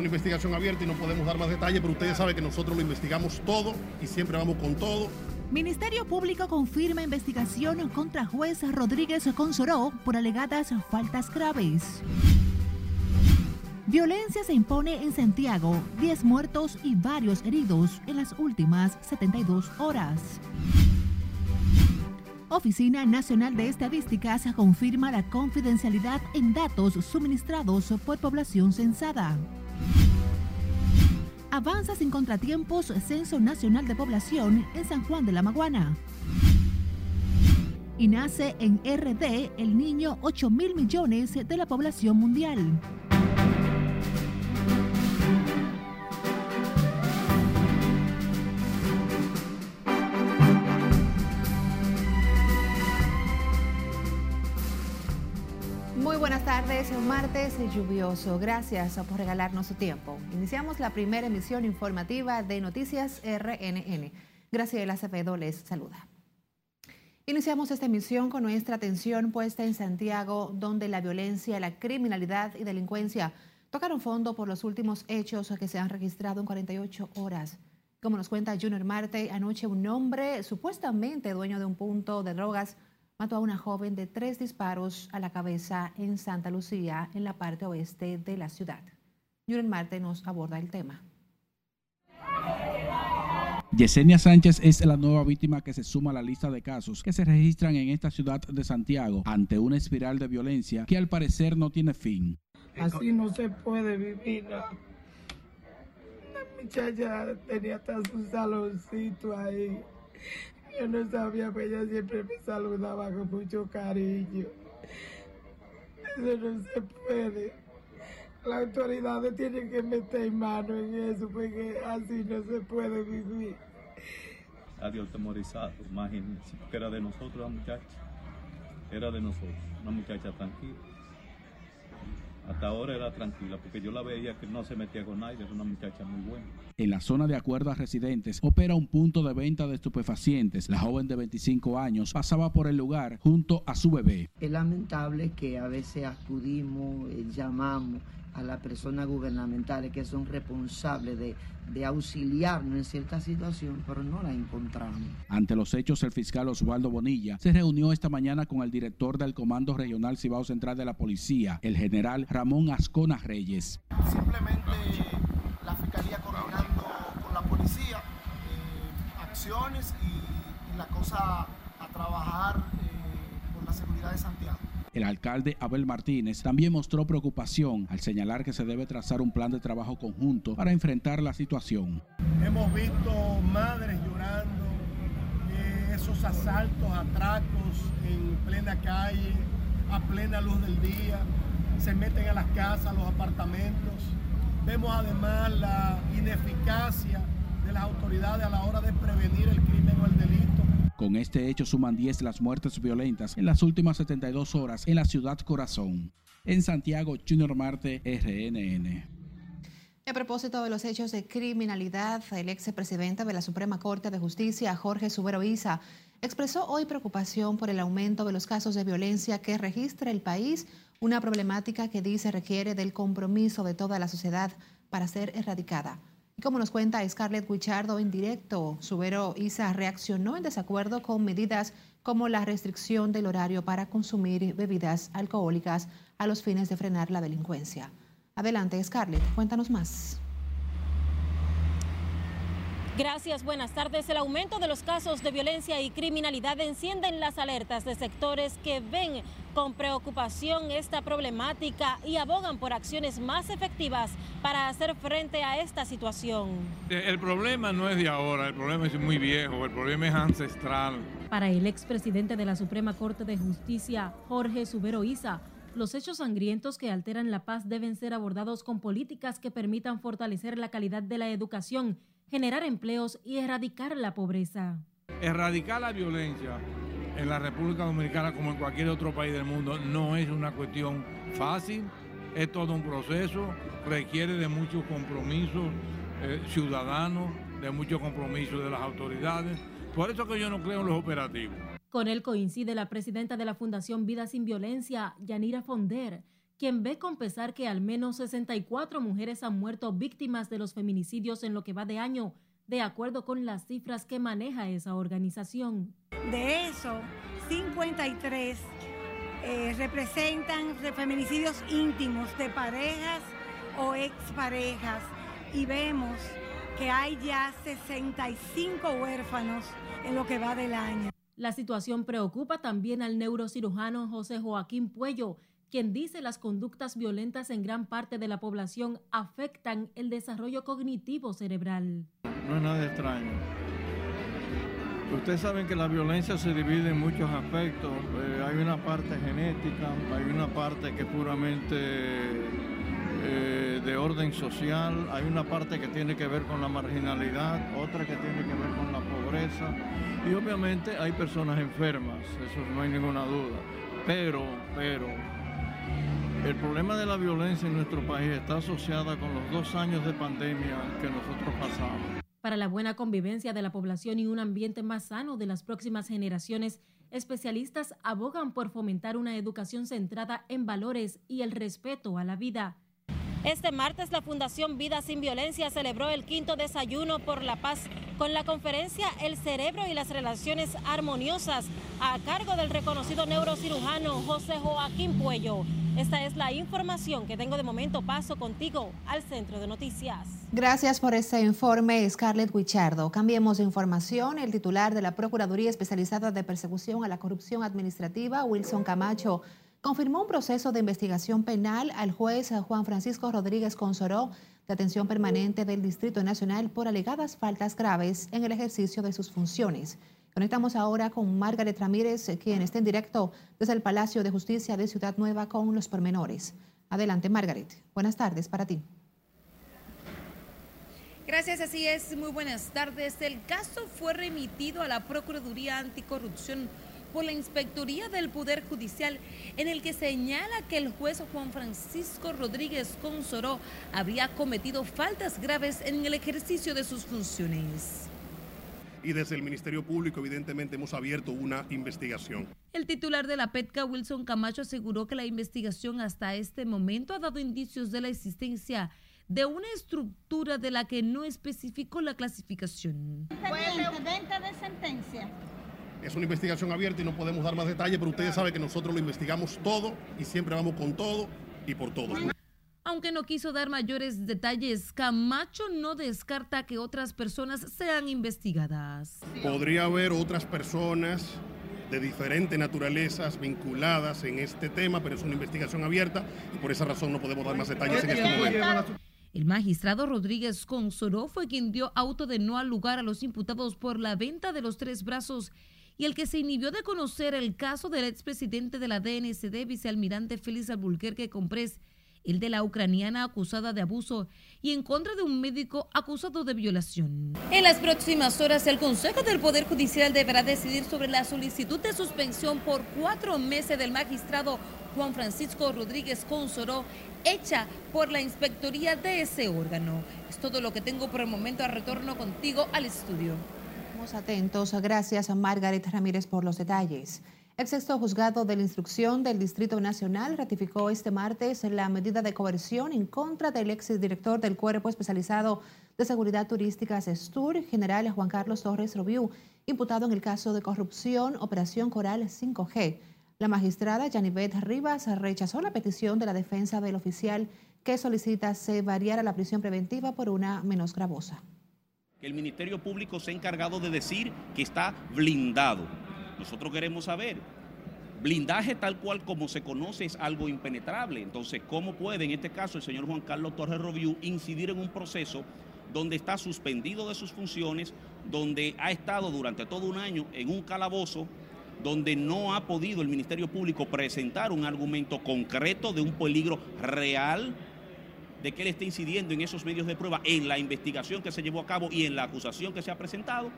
una investigación abierta y no podemos dar más detalles, pero ustedes saben que nosotros lo investigamos todo y siempre vamos con todo. Ministerio Público confirma investigación contra juez Rodríguez Consoró por alegadas faltas graves. Violencia se impone en Santiago, 10 muertos y varios heridos en las últimas 72 horas. Oficina Nacional de Estadísticas confirma la confidencialidad en datos suministrados por población censada. Avanza sin contratiempos Censo Nacional de Población en San Juan de la Maguana. Y nace en RD el niño 8 mil millones de la población mundial. Tardes, un martes lluvioso. Gracias por regalarnos su tiempo. Iniciamos la primera emisión informativa de Noticias RNN. Graciela Acevedo les saluda. Iniciamos esta emisión con nuestra atención puesta en Santiago, donde la violencia, la criminalidad y delincuencia tocaron fondo por los últimos hechos que se han registrado en 48 horas. Como nos cuenta Junior Marte, anoche un hombre supuestamente dueño de un punto de drogas mató a una joven de tres disparos a la cabeza en Santa Lucía, en la parte oeste de la ciudad. Junior Marte nos aborda el tema. Yesenia Sánchez es la nueva víctima que se suma a la lista de casos que se registran en esta ciudad de Santiago ante una espiral de violencia que al parecer no tiene fin. Así no se puede vivir. La muchacha tenía hasta su saloncito ahí. Yo no sabía, pero ella siempre me saludaba con mucho cariño. Eso no se puede. Las autoridades tienen que meter mano en eso, porque así no se puede vivir. Adiós temorizado, imagínense, porque era de nosotros la muchacha. Era de nosotros, una muchacha tranquila. Hasta ahora era tranquila, porque yo la veía que no se metía con nadie, era una muchacha muy buena. En la zona de acuerdo a residentes opera un punto de venta de estupefacientes. La joven de 25 años pasaba por el lugar junto a su bebé. Es lamentable que a veces acudimos, eh, llamamos a las personas gubernamentales que son responsables de, de, auxiliarnos en cierta situación, pero no la encontramos. Ante los hechos, el fiscal Osvaldo Bonilla se reunió esta mañana con el director del Comando Regional Cibao Central de la Policía, el general Ramón Ascona Reyes. Simplemente la Fiscalía coordinando con la policía eh, acciones y, y, la cosa a trabajar eh, por la seguridad de Santiago. El alcalde Abel Martínez también mostró preocupación al señalar que se debe trazar un plan de trabajo conjunto para enfrentar la situación. Hemos visto madres llorando, eh, esos asaltos, atracos en plena calle, a plena luz del día, se meten a las casas, a los apartamentos. Vemos además la ineficacia de las autoridades a la hora de prevenir el crimen o el delito. Con este hecho suman 10 las muertes violentas en las últimas 72 horas en la ciudad corazón. En Santiago, Junior Marte, RNN. A propósito de los hechos de criminalidad, el ex presidente de la Suprema Corte de Justicia, Jorge Subero Isa, expresó hoy preocupación por el aumento de los casos de violencia que registra el país, una problemática que dice requiere del compromiso de toda la sociedad para ser erradicada. Como nos cuenta Scarlett Guichardo en directo, Subero Isa reaccionó en desacuerdo con medidas como la restricción del horario para consumir bebidas alcohólicas a los fines de frenar la delincuencia. Adelante, Scarlett, cuéntanos más. Gracias, buenas tardes. El aumento de los casos de violencia y criminalidad encienden las alertas de sectores que ven con preocupación esta problemática y abogan por acciones más efectivas para hacer frente a esta situación. El problema no es de ahora, el problema es muy viejo, el problema es ancestral. Para el expresidente de la Suprema Corte de Justicia, Jorge Subero Isa, los hechos sangrientos que alteran la paz deben ser abordados con políticas que permitan fortalecer la calidad de la educación generar empleos y erradicar la pobreza. Erradicar la violencia en la República Dominicana como en cualquier otro país del mundo no es una cuestión fácil, es todo un proceso, requiere de muchos compromisos eh, ciudadanos, de muchos compromisos de las autoridades. Por eso que yo no creo en los operativos. Con él coincide la presidenta de la Fundación Vida Sin Violencia, Yanira Fonder, quien ve con pesar que al menos 64 mujeres han muerto víctimas de los feminicidios en lo que va de año, de acuerdo con las cifras que maneja esa organización. De eso, 53 eh, representan feminicidios íntimos de parejas o exparejas y vemos que hay ya 65 huérfanos en lo que va del año. La situación preocupa también al neurocirujano José Joaquín Puello, quien dice las conductas violentas en gran parte de la población afectan el desarrollo cognitivo cerebral. No es nada extraño. Ustedes saben que la violencia se divide en muchos aspectos. Eh, hay una parte genética, hay una parte que es puramente eh, de orden social, hay una parte que tiene que ver con la marginalidad, otra que tiene que ver con la pobreza y obviamente hay personas enfermas, eso no hay ninguna duda. Pero, pero, el problema de la violencia en nuestro país está asociada con los dos años de pandemia que nosotros pasamos. Para la buena convivencia de la población y un ambiente más sano de las próximas generaciones, especialistas abogan por fomentar una educación centrada en valores y el respeto a la vida. Este martes la Fundación Vida Sin Violencia celebró el quinto desayuno por la paz con la conferencia El cerebro y las relaciones armoniosas a cargo del reconocido neurocirujano José Joaquín Puello. Esta es la información que tengo de momento. Paso contigo al centro de noticias. Gracias por este informe, Scarlett Wichardo. Cambiemos de información. El titular de la Procuraduría Especializada de Persecución a la Corrupción Administrativa, Wilson Camacho, confirmó un proceso de investigación penal al juez Juan Francisco Rodríguez Consoró de atención permanente del Distrito Nacional por alegadas faltas graves en el ejercicio de sus funciones. Conectamos ahora con Margaret Ramírez, quien está en directo desde el Palacio de Justicia de Ciudad Nueva con los pormenores. Adelante, Margaret. Buenas tardes para ti. Gracias, así es. Muy buenas tardes. El caso fue remitido a la Procuraduría Anticorrupción por la Inspectoría del Poder Judicial, en el que señala que el juez Juan Francisco Rodríguez Consoró había cometido faltas graves en el ejercicio de sus funciones y desde el Ministerio Público evidentemente hemos abierto una investigación. El titular de la PETCA, Wilson Camacho, aseguró que la investigación hasta este momento ha dado indicios de la existencia de una estructura de la que no especificó la clasificación. venta de sentencia. Es una investigación abierta y no podemos dar más detalles, pero ustedes saben que nosotros lo investigamos todo y siempre vamos con todo y por todo. Aunque no quiso dar mayores detalles, Camacho no descarta que otras personas sean investigadas. Podría haber otras personas de diferentes naturalezas vinculadas en este tema, pero es una investigación abierta y por esa razón no podemos dar más detalles en este momento. El magistrado Rodríguez Consoró fue quien dio auto de no al lugar a los imputados por la venta de los tres brazos y el que se inhibió de conocer el caso del expresidente de la DNCD, vicealmirante Félix Alburquerque Comprés, el de la ucraniana acusada de abuso y en contra de un médico acusado de violación. En las próximas horas, el Consejo del Poder Judicial deberá decidir sobre la solicitud de suspensión por cuatro meses del magistrado Juan Francisco Rodríguez Consoró, hecha por la inspectoría de ese órgano. Es todo lo que tengo por el momento. A retorno contigo al estudio. Estamos atentos. Gracias a Margaret Ramírez por los detalles. El sexto juzgado de la instrucción del Distrito Nacional ratificó este martes la medida de coerción en contra del exdirector del Cuerpo Especializado de Seguridad Turística SESTUR, general Juan Carlos Torres Robiú, imputado en el caso de corrupción Operación Coral 5G. La magistrada Yanivet Rivas rechazó la petición de la defensa del oficial que solicita se variara la prisión preventiva por una menos gravosa. El Ministerio Público se ha encargado de decir que está blindado nosotros queremos saber, blindaje tal cual como se conoce es algo impenetrable. Entonces, ¿cómo puede en este caso el señor Juan Carlos Torres Roviú incidir en un proceso donde está suspendido de sus funciones, donde ha estado durante todo un año en un calabozo, donde no ha podido el Ministerio Público presentar un argumento concreto de un peligro real de que él esté incidiendo en esos medios de prueba en la investigación que se llevó a cabo y en la acusación que se ha presentado?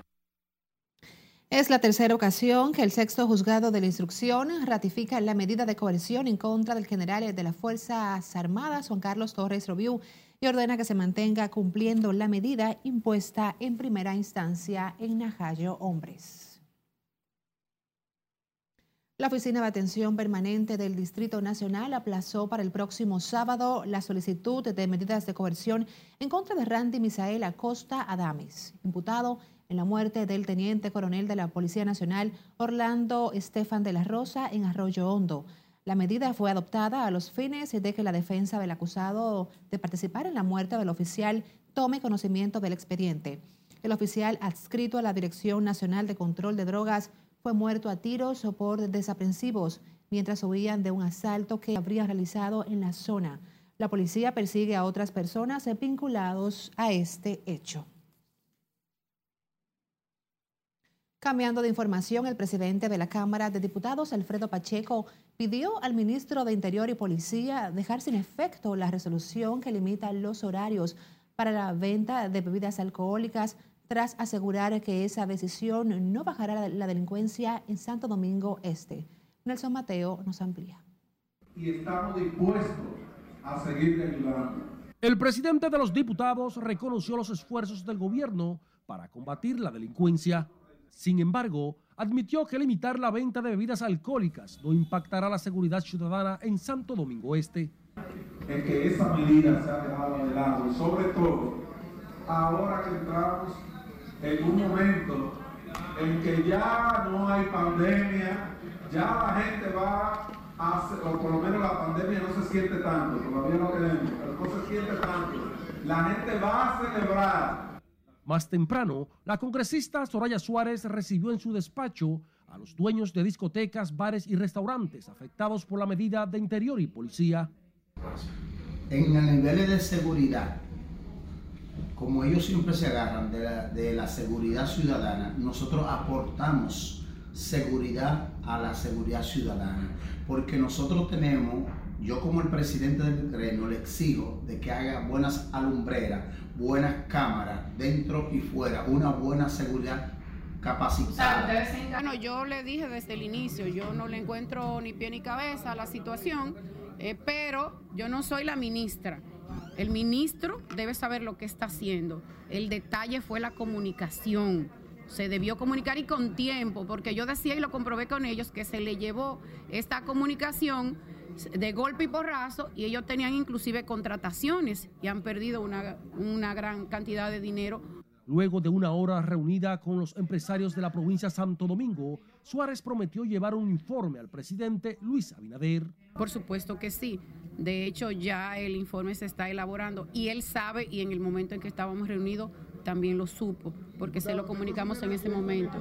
Es la tercera ocasión que el sexto juzgado de la instrucción ratifica la medida de coerción en contra del general de las Fuerzas Armadas, Juan Carlos Torres Robiú, y ordena que se mantenga cumpliendo la medida impuesta en primera instancia en Najayo Hombres. La Oficina de Atención Permanente del Distrito Nacional aplazó para el próximo sábado la solicitud de medidas de coerción en contra de Randy Misael Acosta Adames, imputado en la muerte del teniente coronel de la Policía Nacional Orlando Estefan de la Rosa en Arroyo Hondo. La medida fue adoptada a los fines de que la defensa del acusado de participar en la muerte del oficial tome conocimiento del expediente. El oficial adscrito a la Dirección Nacional de Control de Drogas fue muerto a tiros o por desaprensivos mientras huían de un asalto que habría realizado en la zona. La policía persigue a otras personas vinculados a este hecho. Cambiando de información, el presidente de la Cámara de Diputados, Alfredo Pacheco, pidió al ministro de Interior y Policía dejar sin efecto la resolución que limita los horarios para la venta de bebidas alcohólicas tras asegurar que esa decisión no bajará la delincuencia en Santo Domingo Este. Nelson Mateo nos amplía. Y estamos dispuestos a seguir ayudando. El presidente de los diputados reconoció los esfuerzos del gobierno para combatir la delincuencia. Sin embargo, admitió que limitar la venta de bebidas alcohólicas no impactará la seguridad ciudadana en Santo Domingo Este. En que esa medida se ha dejado de lado sobre todo ahora que entramos en un momento en que ya no hay pandemia, ya la gente va a, o por lo menos la pandemia no se siente tanto, todavía no tenemos, pero no se siente tanto. La gente va a celebrar. Más temprano, la congresista Soraya Suárez recibió en su despacho a los dueños de discotecas, bares y restaurantes afectados por la medida de interior y policía. En el nivel de seguridad, como ellos siempre se agarran de la, seguridad ciudadana, nosotros aportamos seguridad a la seguridad ciudadana, porque nosotros tenemos, yo como el presidente del gremio le exijo de que haga buenas alumbreras, buenas cámaras dentro y fuera, una buena seguridad capacitada. Bueno, yo le dije desde el inicio, yo no le encuentro ni pie ni cabeza a la situación, eh, pero yo no soy la ministra. El ministro debe saber lo que está haciendo. El detalle fue la comunicación. Se debió comunicar y con tiempo, porque yo decía y lo comprobé con ellos que se le llevó esta comunicación de golpe y porrazo y ellos tenían inclusive contrataciones y han perdido una, una gran cantidad de dinero Luego de una hora reunida con los empresarios de la provincia de Santo Domingo, Suárez prometió llevar un informe al presidente Luis Abinader. Por supuesto que sí. De hecho, ya el informe se está elaborando y él sabe y en el momento en que estábamos reunidos también lo supo, porque se lo comunicamos en ese momento.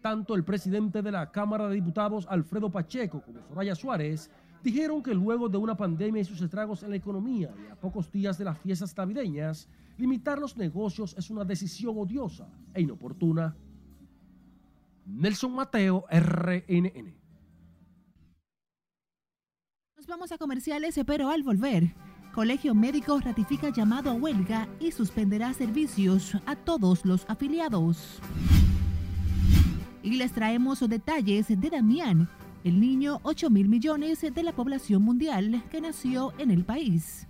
Tanto el presidente de la Cámara de Diputados, Alfredo Pacheco, como Soraya Suárez, dijeron que luego de una pandemia y sus estragos en la economía y a pocos días de las fiestas navideñas, limitar los negocios es una decisión odiosa e inoportuna. Nelson Mateo, RNN. Nos vamos a comerciales, pero al volver, Colegio Médico ratifica llamado a huelga y suspenderá servicios a todos los afiliados. Y les traemos detalles de Damián, el niño 8 mil millones de la población mundial que nació en el país.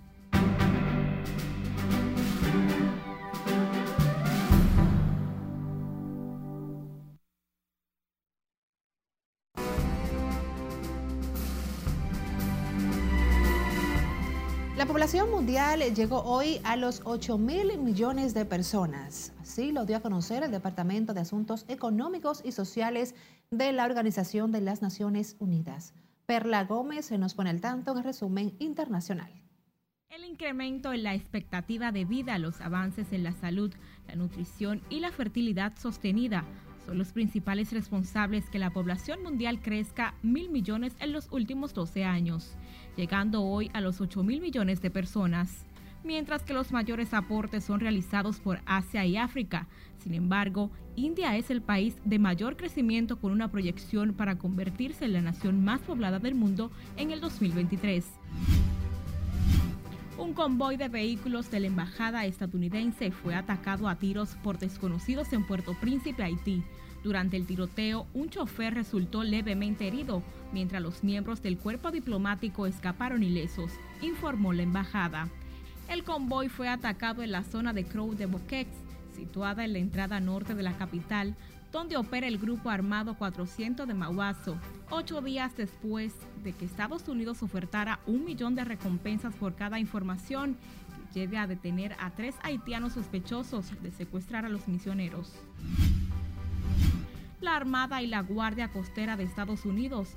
Población mundial llegó hoy a los 8 mil millones de personas. Así lo dio a conocer el Departamento de Asuntos Económicos y Sociales de la Organización de las Naciones Unidas. Perla Gómez se nos pone al tanto en el resumen internacional. El incremento en la expectativa de vida, los avances en la salud, la nutrición y la fertilidad sostenida son los principales responsables que la población mundial crezca mil millones en los últimos 12 años llegando hoy a los 8 mil millones de personas, mientras que los mayores aportes son realizados por Asia y África. Sin embargo, India es el país de mayor crecimiento con una proyección para convertirse en la nación más poblada del mundo en el 2023. Un convoy de vehículos de la embajada estadounidense fue atacado a tiros por desconocidos en Puerto Príncipe, Haití. Durante el tiroteo, un chofer resultó levemente herido, mientras los miembros del cuerpo diplomático escaparon ilesos, informó la embajada. El convoy fue atacado en la zona de Crow de Boquex, situada en la entrada norte de la capital, donde opera el grupo armado 400 de Mauazo, ocho días después de que Estados Unidos ofertara un millón de recompensas por cada información que lleve a detener a tres haitianos sospechosos de secuestrar a los misioneros. La Armada y la Guardia Costera de Estados Unidos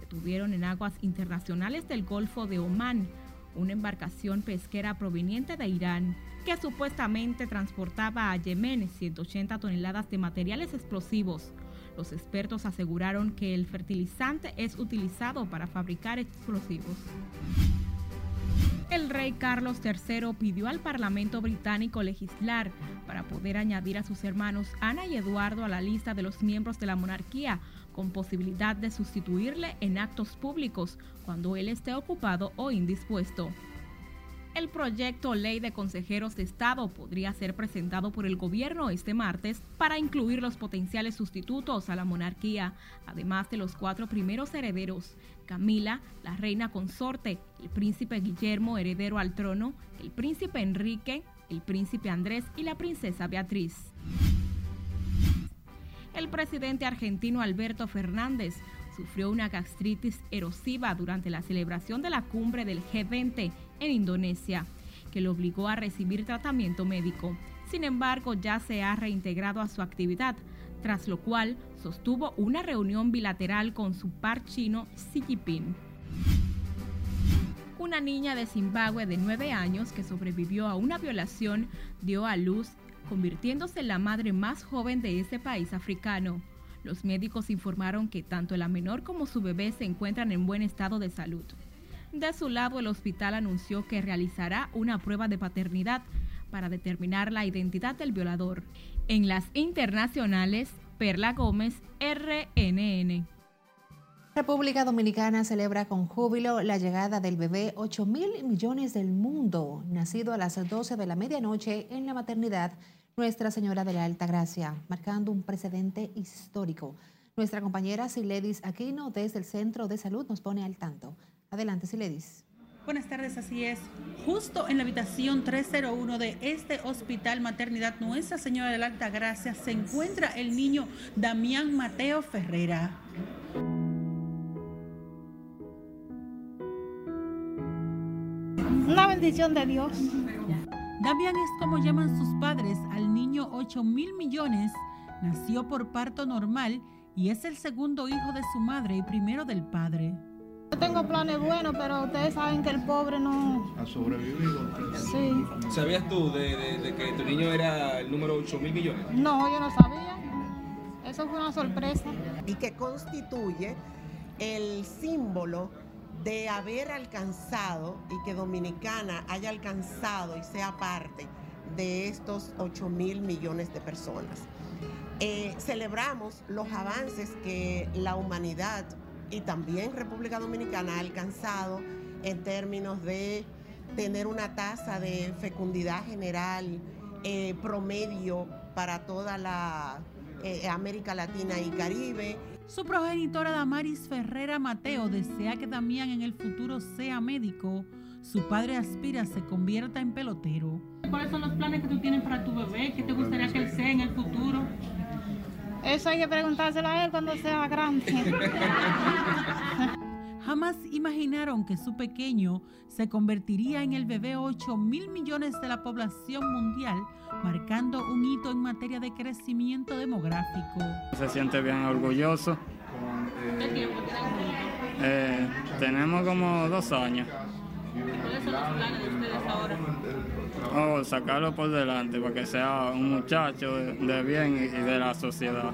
detuvieron en aguas internacionales del Golfo de Omán una embarcación pesquera proveniente de Irán que supuestamente transportaba a Yemen 180 toneladas de materiales explosivos. Los expertos aseguraron que el fertilizante es utilizado para fabricar explosivos. El rey Carlos III pidió al Parlamento británico legislar para poder añadir a sus hermanos Ana y Eduardo a la lista de los miembros de la monarquía, con posibilidad de sustituirle en actos públicos cuando él esté ocupado o indispuesto. El proyecto Ley de Consejeros de Estado podría ser presentado por el gobierno este martes para incluir los potenciales sustitutos a la monarquía, además de los cuatro primeros herederos, Camila, la reina consorte, el príncipe Guillermo, heredero al trono, el príncipe Enrique, el príncipe Andrés y la princesa Beatriz. El presidente argentino Alberto Fernández sufrió una gastritis erosiva durante la celebración de la cumbre del G20 en Indonesia, que lo obligó a recibir tratamiento médico. Sin embargo, ya se ha reintegrado a su actividad, tras lo cual sostuvo una reunión bilateral con su par chino Xi Jinping. Una niña de Zimbabue de 9 años que sobrevivió a una violación dio a luz, convirtiéndose en la madre más joven de ese país africano. Los médicos informaron que tanto la menor como su bebé se encuentran en buen estado de salud. De su lado, el hospital anunció que realizará una prueba de paternidad para determinar la identidad del violador. En las internacionales, Perla Gómez, RNN. República Dominicana celebra con júbilo la llegada del bebé 8 mil millones del mundo, nacido a las 12 de la medianoche en la maternidad Nuestra Señora de la Alta Gracia, marcando un precedente histórico. Nuestra compañera Siledis Aquino desde el Centro de Salud nos pone al tanto. Adelante, Siledis. Buenas tardes, así es. Justo en la habitación 301 de este Hospital Maternidad Nuestra Señora de la Alta Gracia se encuentra el niño Damián Mateo Ferrera. Una bendición de Dios. Damián es como llaman sus padres al niño 8 mil millones. Nació por parto normal y es el segundo hijo de su madre y primero del padre. Yo tengo planes buenos, pero ustedes saben que el pobre no... ¿Ha sobrevivido? Sí. ¿Sabías tú de, de- de que tu niño era el número 8 mil millones? No, yo no sabía. Eso fue una sorpresa. y que constituye el símbolo de haber alcanzado y que Dominicana haya alcanzado y sea parte de estos 8 mil millones de personas. Eh, celebramos los avances que la humanidad y también República Dominicana ha alcanzado en términos de tener una tasa de fecundidad general eh, promedio para toda la eh, América Latina y Caribe. Su progenitora Damaris Ferrera Mateo desea que Damián en el futuro sea médico. Su padre aspira a se convierta en pelotero. ¿Cuáles son los planes que tú tienes para tu bebé? ¿Qué te gustaría que él sea en el futuro? Eso hay que preguntárselo a él cuando sea grande. Jamás imaginaron que su pequeño se convertiría en el bebé 8 mil millones de la población mundial, marcando un hito en materia de crecimiento demográfico. Se siente bien orgulloso. ¿Qué tiempo Eh, tenemos como dos años. ¿Cuáles son los planes de ustedes ahora? Oh, sacarlo por delante para que sea un muchacho de, de bien y de la sociedad.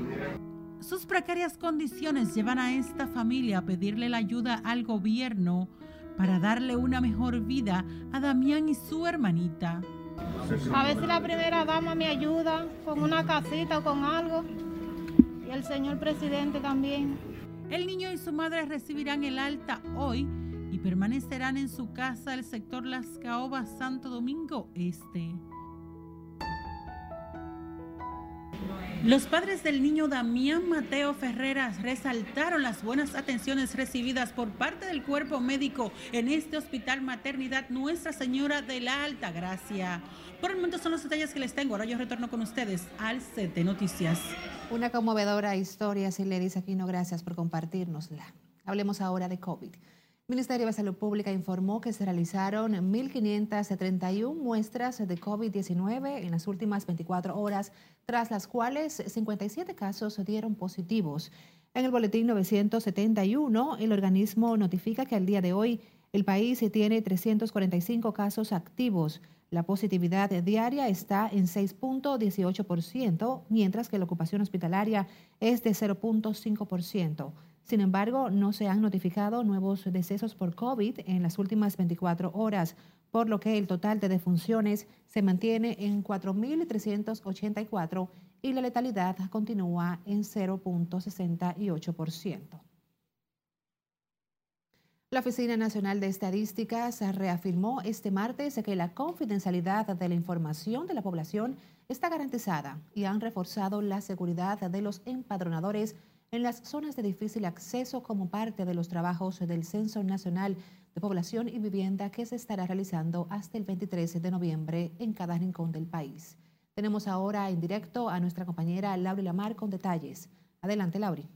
Sus precarias condiciones llevan a esta familia a pedirle la ayuda al gobierno para darle una mejor vida a Damián y su hermanita. A ver si la primera dama me ayuda con una casita o con algo. Y el señor presidente también. El niño y su madre recibirán el alta hoy y permanecerán en su casa del sector Las Caobas, Santo Domingo Este. Los padres del niño Damián Mateo Ferreras resaltaron las buenas atenciones recibidas por parte del cuerpo médico en este hospital maternidad Nuestra Señora de la Alta Gracia. Por el momento son los detalles que les tengo. Ahora yo retorno con ustedes al CT Noticias. Una conmovedora historia, si le dice Aquino, gracias por compartirnosla. Hablemos ahora de COVID. El Ministerio de Salud Pública informó que se realizaron 1.531 muestras de COVID-19 en las últimas 24 horas, tras las cuales 57 casos dieron positivos. En el boletín 971, el organismo notifica que al día de hoy el país tiene 345 casos activos. La positividad diaria está en 6.18%, mientras que la ocupación hospitalaria es de 0.5%. Sin embargo, no se han notificado nuevos decesos por COVID en las últimas 24 horas, por lo que el total de defunciones se mantiene en 4.384 y la letalidad continúa en 0.68%. La Oficina Nacional de Estadísticas reafirmó este martes que la confidencialidad de la información de la población está garantizada y han reforzado la seguridad de los empadronadores en las zonas de difícil acceso como parte de los trabajos del Censo Nacional de Población y Vivienda que se estará realizando hasta el 23 de noviembre en cada rincón del país. Tenemos ahora en directo a nuestra compañera Lauri Lamar con detalles. Adelante, Lauri.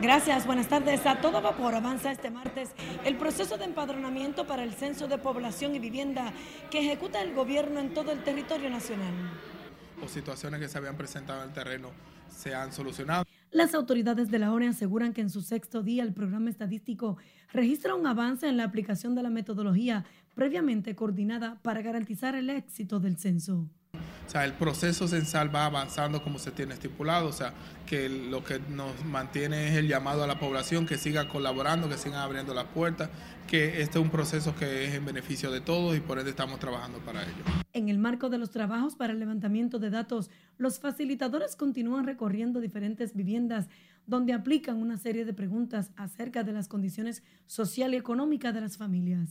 Gracias, buenas tardes. A todo vapor avanza este martes el proceso de empadronamiento para el Censo de Población y Vivienda que ejecuta el gobierno en todo el territorio nacional o situaciones que se habían presentado en el terreno se han solucionado. Las autoridades de la ONE aseguran que en su sexto día el programa estadístico registra un avance en la aplicación de la metodología previamente coordinada para garantizar el éxito del censo. O sea, el proceso censal va avanzando como se tiene estipulado, o sea, que lo que nos mantiene es el llamado a la población que siga colaborando, que sigan abriendo las puertas, que este es un proceso que es en beneficio de todos y por ende estamos trabajando para ello. En el marco de los trabajos para el levantamiento de datos, los facilitadores continúan recorriendo diferentes viviendas donde aplican una serie de preguntas acerca de las condiciones social y económicas de las familias.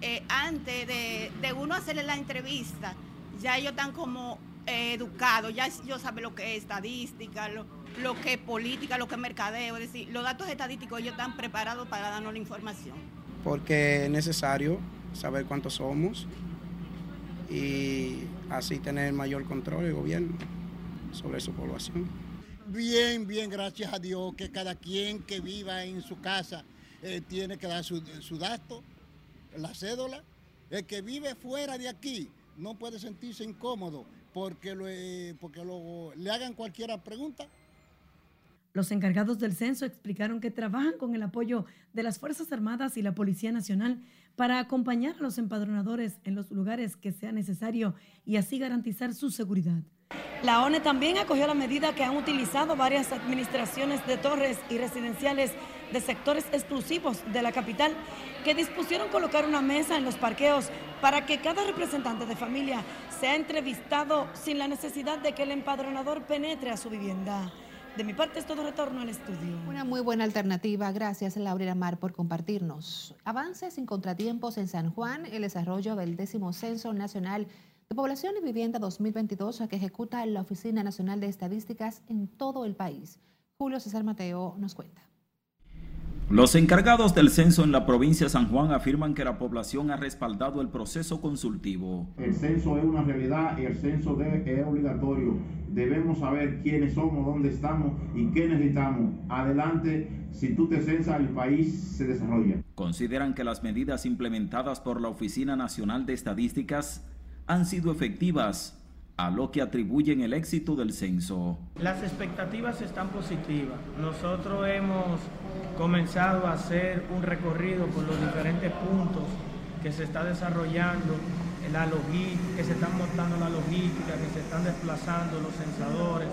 Eh, antes de, de uno hacerle la entrevista, ya ellos están como eh, educados, ya ellos saben lo que es estadística, lo, lo, que es política, lo que es mercadeo, es decir, los datos estadísticos ellos están preparados para darnos la información. Porque es necesario saber cuántos somos y así tener mayor control el gobierno sobre su población. Bien, bien, gracias a Dios que cada quien que viva en su casa eh, tiene que dar su, su dato, la cédula. El que vive fuera de aquí, no puede sentirse incómodo porque, lo, eh, porque lo, le hagan cualquier pregunta. Los encargados del censo explicaron que trabajan con el apoyo de las Fuerzas Armadas y la Policía Nacional para acompañar a los empadronadores en los lugares que sea necesario y así garantizar su seguridad. La ONE también acogió la medida que han utilizado varias administraciones de torres y residenciales de sectores exclusivos de la capital que dispusieron colocar una mesa en los parqueos para que cada representante de familia sea entrevistado sin la necesidad de que el empadronador penetre a su vivienda. De mi parte es todo retorno al estudio. Una muy buena alternativa. Gracias, Laura Mar, por compartirnos. Avances sin contratiempos en San Juan, el desarrollo del décimo Censo Nacional de Población y Vivienda 2022 que ejecuta la Oficina Nacional de Estadísticas en todo el país. Julio César Mateo nos cuenta. Los encargados del censo en la provincia de San Juan afirman que la población ha respaldado el proceso consultivo. El censo es una realidad y el censo es obligatorio. Debemos saber quiénes somos, dónde estamos y qué necesitamos. Adelante, si tú te censas, el país se desarrolla. Consideran que las medidas implementadas por la Oficina Nacional de Estadísticas han sido efectivas a lo que atribuyen el éxito del censo. Las expectativas están positivas. Nosotros hemos comenzado a hacer un recorrido por los diferentes puntos que se está desarrollando, la logística, que se están montando la logística, que se están desplazando los censadores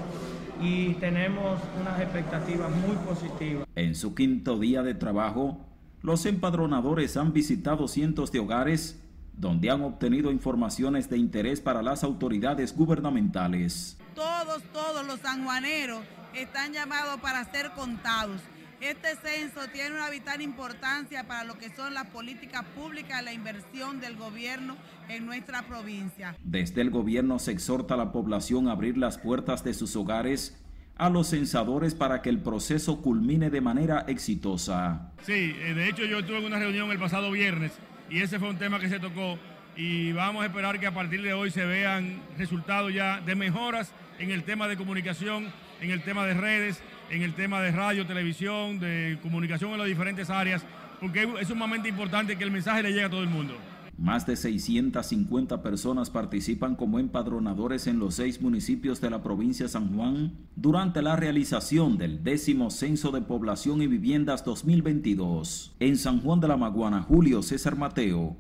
y tenemos unas expectativas muy positivas. En su quinto día de trabajo, los empadronadores han visitado cientos de hogares donde han obtenido informaciones de interés para las autoridades gubernamentales. Todos, todos los sanjuaneros están llamados para ser contados. Este censo tiene una vital importancia para lo que son las políticas públicas y la inversión del gobierno en nuestra provincia. Desde el gobierno se exhorta a la población a abrir las puertas de sus hogares a los censadores para que el proceso culmine de manera exitosa. Sí, eh, de hecho yo tuve una reunión el pasado viernes y ese fue un tema que se tocó y vamos a esperar que a partir de hoy se vean resultados ya de mejoras en el tema de comunicación, en el tema de redes, en el tema de radio, televisión, de comunicación en las diferentes áreas, porque es sumamente importante que el mensaje le llegue a todo el mundo. Más de 650 personas participan como empadronadores en los seis municipios de la provincia de San Juan durante la realización del décimo Censo de Población y Viviendas 2022. En San Juan de la Maguana, Julio César Mateo,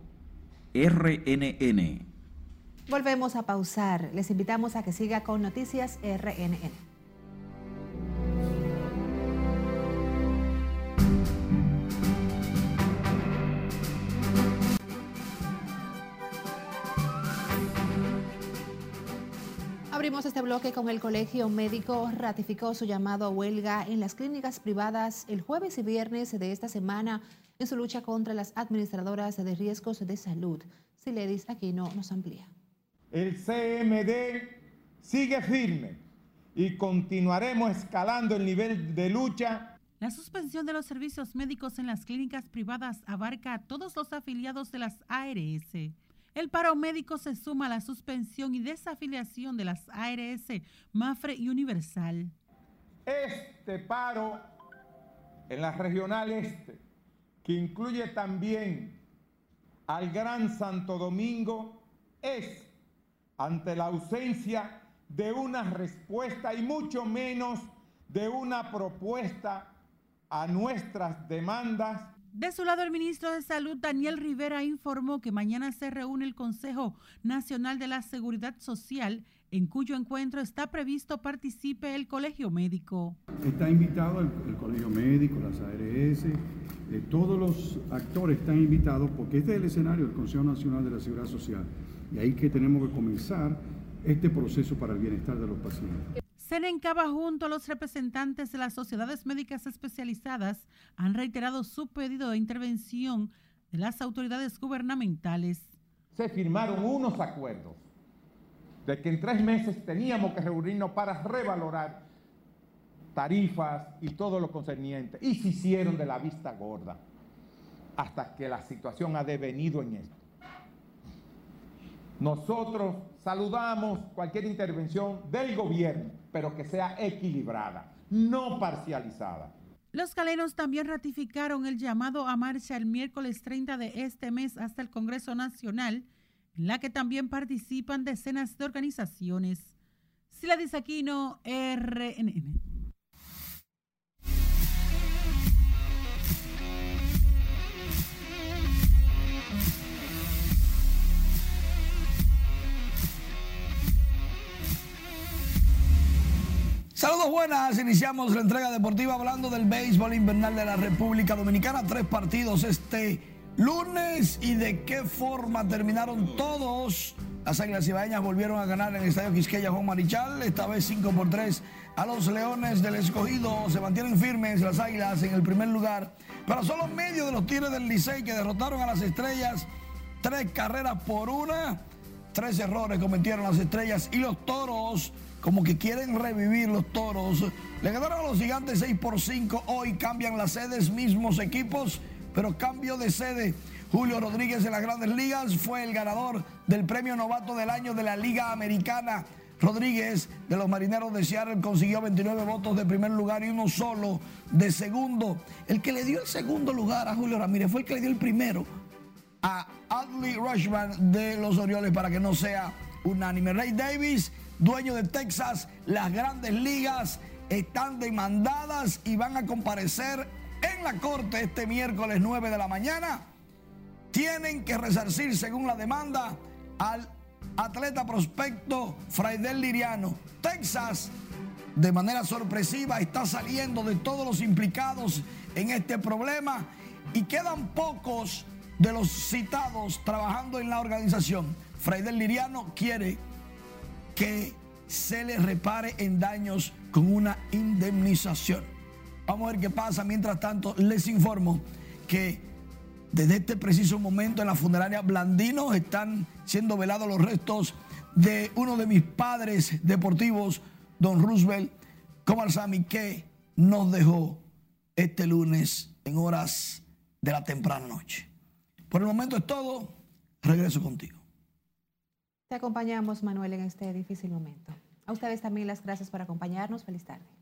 RNN. Volvemos a pausar. Les invitamos a que siga con Noticias RNN. Abrimos este bloque con el Colegio Médico. Ratificó su llamado a huelga en las clínicas privadas el jueves y viernes de esta semana en su lucha contra las administradoras de riesgos de salud. Siledis Aquino nos amplía. El CMD sigue firme y continuaremos escalando el nivel de lucha la suspensión de los servicios médicos en las clínicas privadas abarca a todos los afiliados de las ARS. El paro médico se suma a la suspensión y desafiliación de las ARS, Mafre y Universal. Este paro en la regional este, que incluye también al Gran Santo Domingo, es ante la ausencia de una respuesta y mucho menos de una propuesta a nuestras demandas de su lado, el ministro de Salud, Daniel Rivera, informó que mañana se reúne el Consejo Nacional de la Seguridad Social, en cuyo encuentro está previsto participe el Colegio Médico. Está invitado el, Colegio Médico, las ARS, eh, todos los actores están invitados porque este es el escenario del Consejo Nacional de la Seguridad Social. Y ahí que tenemos que comenzar este proceso para el bienestar de los pacientes. Senencaba junto a los representantes de las sociedades médicas especializadas han reiterado su pedido de intervención de las autoridades gubernamentales. Se firmaron unos acuerdos de que en tres meses teníamos que reunirnos para revalorar tarifas y todo lo concerniente. Y se hicieron de la vista gorda hasta que la situación ha devenido en esto. Nosotros saludamos cualquier intervención del gobierno, pero que sea equilibrada, no parcializada. Los calenos también ratificaron el llamado a marcha el miércoles 30 de este mes hasta el Congreso Nacional, en la que también participan decenas de organizaciones. Sila Aquino, RNN. Saludos buenas, iniciamos la entrega deportiva hablando del béisbol invernal de la República Dominicana. Tres partidos este lunes y de qué forma terminaron todos. Las Águilas Ibaeñas volvieron a ganar en el Estadio Quisqueya Juan Marichal, esta vez 5 por 3 a los Leones del Escogido. Se mantienen firmes las Águilas en el primer lugar, pero solo medio de los tiros del Licey que derrotaron a las Estrellas. Tres carreras por una, tres errores cometieron las Estrellas y los Toros como que quieren revivir los toros. Le ganaron a los gigantes 6 por 5. Hoy cambian las sedes, mismos equipos, pero cambio de sede. Julio Rodríguez de las grandes ligas fue el ganador del premio novato del año de la Liga Americana. Rodríguez de los Marineros de Seattle consiguió 29 votos de primer lugar y uno solo de segundo. El que le dio el segundo lugar a Julio Ramírez fue el que le dio el primero a Adley Rushman de los Orioles para que no sea unánime. Ray Davis dueño de Texas, las grandes ligas están demandadas y van a comparecer en la corte este miércoles 9 de la mañana. Tienen que resarcir, según la demanda, al atleta prospecto Fraidel Liriano. Texas, de manera sorpresiva, está saliendo de todos los implicados en este problema y quedan pocos de los citados trabajando en la organización. Fraidel Liriano quiere que se le repare en daños con una indemnización. Vamos a ver qué pasa. Mientras tanto, les informo que desde este preciso momento en la funeraria Blandino están siendo velados los restos de uno de mis padres deportivos, don Roosevelt Comarsami, que nos dejó este lunes en horas de la temprana noche. Por el momento es todo. Regreso contigo. Te acompañamos, Manuel, en este difícil momento. A ustedes también las gracias por acompañarnos. Feliz tarde.